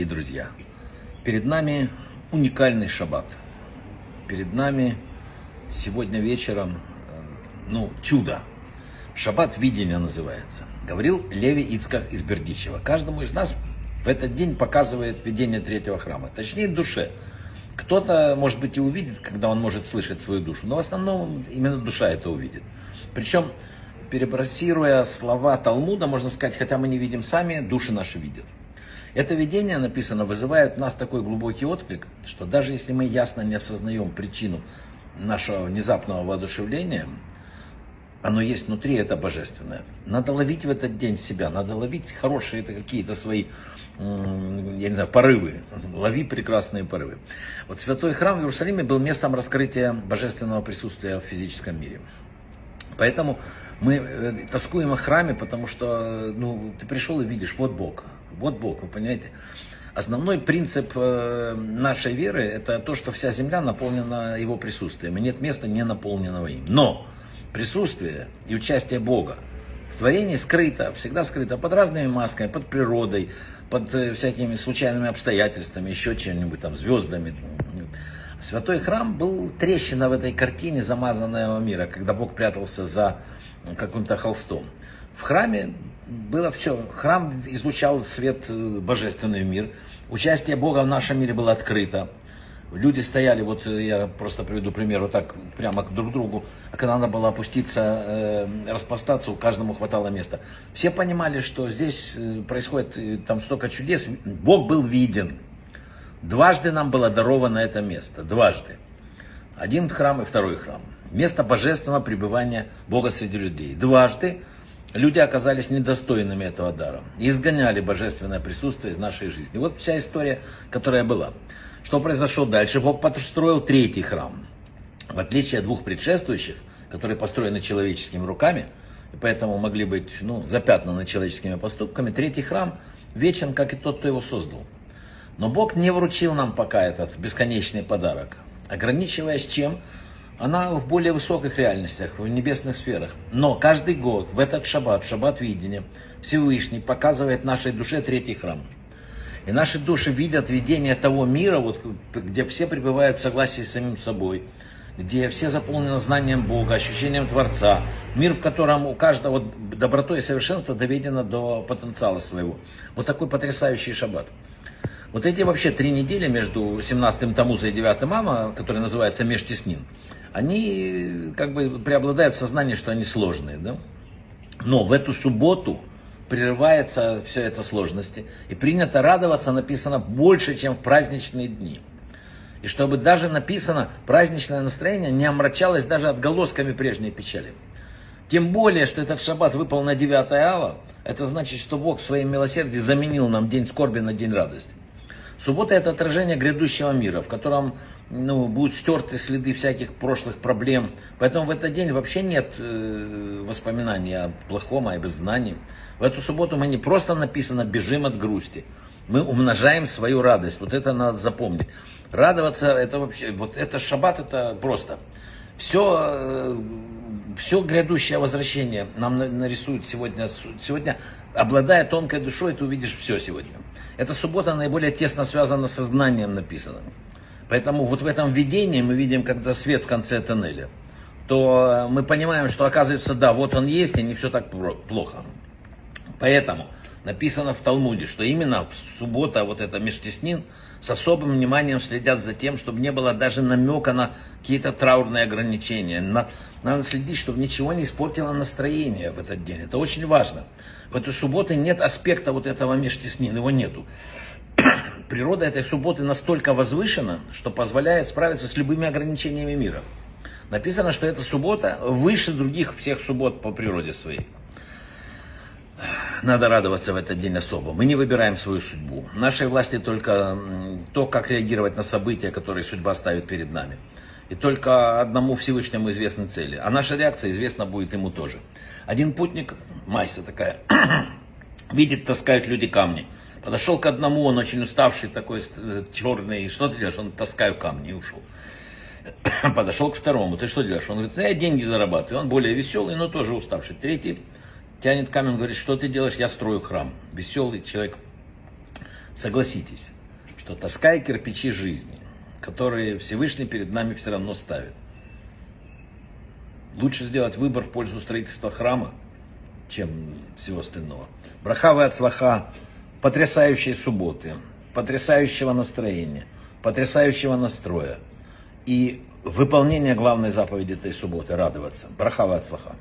дорогие друзья, перед нами уникальный шаббат. Перед нами сегодня вечером, э, ну, чудо. Шаббат видения называется. Говорил Леви Ицках из Бердичева. Каждому из нас в этот день показывает видение третьего храма. Точнее, душе. Кто-то, может быть, и увидит, когда он может слышать свою душу. Но в основном именно душа это увидит. Причем, перебрасируя слова Талмуда, можно сказать, хотя мы не видим сами, души наши видят. Это видение написано, вызывает в нас такой глубокий отклик, что даже если мы ясно не осознаем причину нашего внезапного воодушевления, оно есть внутри, это божественное. Надо ловить в этот день себя, надо ловить хорошие какие-то свои, я не знаю, порывы. Лови прекрасные порывы. Вот Святой Храм в Иерусалиме был местом раскрытия божественного присутствия в физическом мире. Поэтому мы э, тоскуем о храме, потому что ну, ты пришел и видишь, вот Бог, вот Бог, вы понимаете. Основной принцип э, нашей веры это то, что вся земля наполнена Его присутствием, и нет места не наполненного им. Но присутствие и участие Бога в творении скрыто, всегда скрыто под разными масками, под природой, под э, всякими случайными обстоятельствами, еще чем-нибудь там, звездами. Святой храм был трещина в этой картине замазанного мира, когда Бог прятался за каким-то холстом. В храме было все. Храм излучал свет э, божественный мир. Участие Бога в нашем мире было открыто. Люди стояли, вот э, я просто приведу пример, вот так прямо друг к другу, а когда надо было опуститься, э, распластаться, у каждому хватало места. Все понимали, что здесь э, происходит там столько чудес, Бог был виден. Дважды нам было даровано это место, дважды. Один храм и второй храм. Место божественного пребывания Бога среди людей. Дважды люди оказались недостойными этого дара и изгоняли божественное присутствие из нашей жизни. Вот вся история, которая была. Что произошло дальше? Бог построил третий храм. В отличие от двух предшествующих, которые построены человеческими руками, и поэтому могли быть ну, запятнаны человеческими поступками, третий храм вечен, как и тот, кто его создал. Но Бог не вручил нам пока этот бесконечный подарок, ограничиваясь чем? Она в более высоких реальностях, в небесных сферах. Но каждый год, в этот шаббат, шаббат видения, Всевышний показывает нашей душе третий храм. И наши души видят видение того мира, вот, где все пребывают в согласии с самим собой, где все заполнены знанием Бога, ощущением Творца. Мир, в котором у каждого вот, добротой и совершенство доведено до потенциала своего. Вот такой потрясающий шаббат. Вот эти вообще три недели между 17-м Тамуза и 9 Мама, который называется Межтеснин, они как бы преобладают в сознании, что они сложные. Да? Но в эту субботу прерывается все это сложности. И принято радоваться, написано, больше, чем в праздничные дни. И чтобы даже написано, праздничное настроение не омрачалось даже отголосками прежней печали. Тем более, что этот шаббат выпал на 9 ава, это значит, что Бог в своем милосердии заменил нам день скорби на день радости. Суббота это отражение грядущего мира, в котором ну, будут стерты следы всяких прошлых проблем. Поэтому в этот день вообще нет э, воспоминаний о плохом, о беззнании. В эту субботу мы не просто написано «бежим от грусти», мы умножаем свою радость. Вот это надо запомнить. Радоваться, это вообще, вот это шаббат, это просто. Все, э, все грядущее возвращение нам нарисует сегодня. Сегодня, обладая тонкой душой, ты увидишь все сегодня. Эта суббота наиболее тесно связана со знанием написано. Поэтому вот в этом видении мы видим, когда свет в конце тоннеля, то мы понимаем, что оказывается, да, вот он есть, и не все так плохо. Поэтому написано в Талмуде, что именно в суббота, вот это Межтеснин, с особым вниманием следят за тем, чтобы не было даже намека на какие-то траурные ограничения. Надо следить, чтобы ничего не испортило настроение в этот день. Это очень важно. В эту субботу нет аспекта вот этого межтеснин, его нету. Природа этой субботы настолько возвышена, что позволяет справиться с любыми ограничениями мира. Написано, что эта суббота выше других всех суббот по природе своей. Надо радоваться в этот день особо. Мы не выбираем свою судьбу. Нашей власти только то, как реагировать на события, которые судьба ставит перед нами. И только одному Всевышнему известны цели. А наша реакция известна будет ему тоже. Один путник, Майса такая, видит, таскают люди камни. Подошел к одному, он очень уставший, такой э, черный. Что ты делаешь? Он таскаю камни и ушел. Подошел к второму. Ты что делаешь? Он говорит, я деньги зарабатываю. Он более веселый, но тоже уставший. Третий тянет камень, говорит, что ты делаешь? Я строю храм. Веселый человек Согласитесь, что таская кирпичи жизни, которые Всевышний перед нами все равно ставит, лучше сделать выбор в пользу строительства храма, чем всего остального. Брахава от слаха, потрясающие субботы, потрясающего настроения, потрясающего настроя и выполнение главной заповеди этой субботы – радоваться. Брахава от слаха.